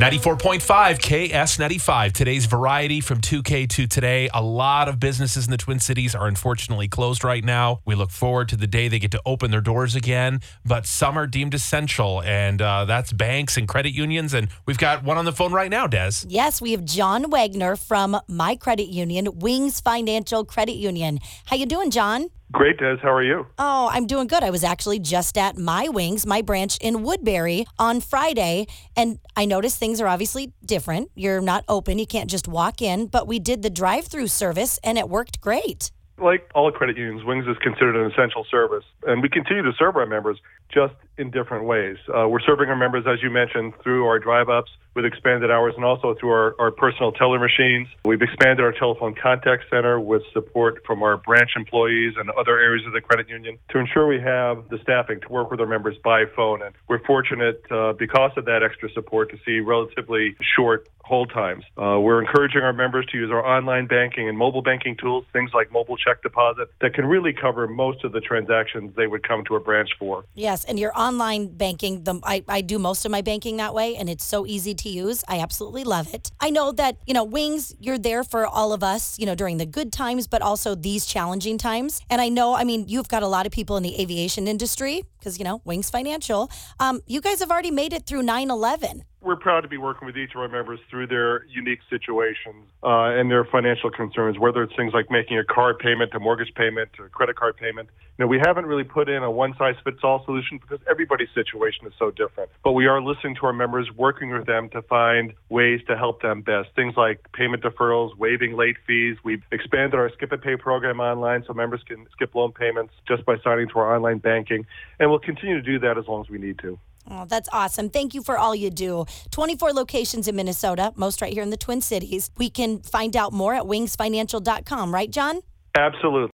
94.5 KS95. Today's variety from 2K to today. A lot of businesses in the Twin Cities are unfortunately closed right now. We look forward to the day they get to open their doors again, but some are deemed essential, and uh, that's banks and credit unions. And we've got one on the phone right now, Dez. Yes, we have John Wagner from My Credit Union, Wings Financial Credit Union. How you doing, John? Great, Dez. How are you? Oh, I'm doing good. I was actually just at My Wings, my branch in Woodbury on Friday, and I noticed things are obviously different. You're not open, you can't just walk in, but we did the drive through service and it worked great. Like all credit unions, Wings is considered an essential service, and we continue to serve our members just in different ways. Uh, we're serving our members, as you mentioned, through our drive ups with expanded hours and also through our, our personal teller machines. We've expanded our telephone contact center with support from our branch employees and other areas of the credit union to ensure we have the staffing to work with our members by phone. And we're fortunate uh, because of that extra support to see relatively short hold times. Uh, we're encouraging our members to use our online banking and mobile banking tools, things like mobile check deposit, that can really cover most of the transactions they would come to a branch for. Yes, and your online banking, the, I, I do most of my banking that way, and it's so easy to use. I absolutely love it. I know that, you know, Wings, you're there for all of us, you know, during the good times, but also these challenging times. And I know, I mean, you've got a lot of people in the aviation industry because, you know, Wings Financial. Um, you guys have already made it through 9 11 we're proud to be working with each of our members through their unique situations uh, and their financial concerns, whether it's things like making a car payment, a mortgage payment, a credit card payment. You know, we haven't really put in a one-size-fits-all solution because everybody's situation is so different. But we are listening to our members, working with them to find ways to help them best. Things like payment deferrals, waiving late fees. We've expanded our Skip and Pay program online so members can skip loan payments just by signing to our online banking, and we'll continue to do that as long as we need to. Oh, that's awesome. Thank you for all you do. 24 locations in Minnesota, most right here in the Twin Cities. We can find out more at wingsfinancial.com, right, John? Absolutely.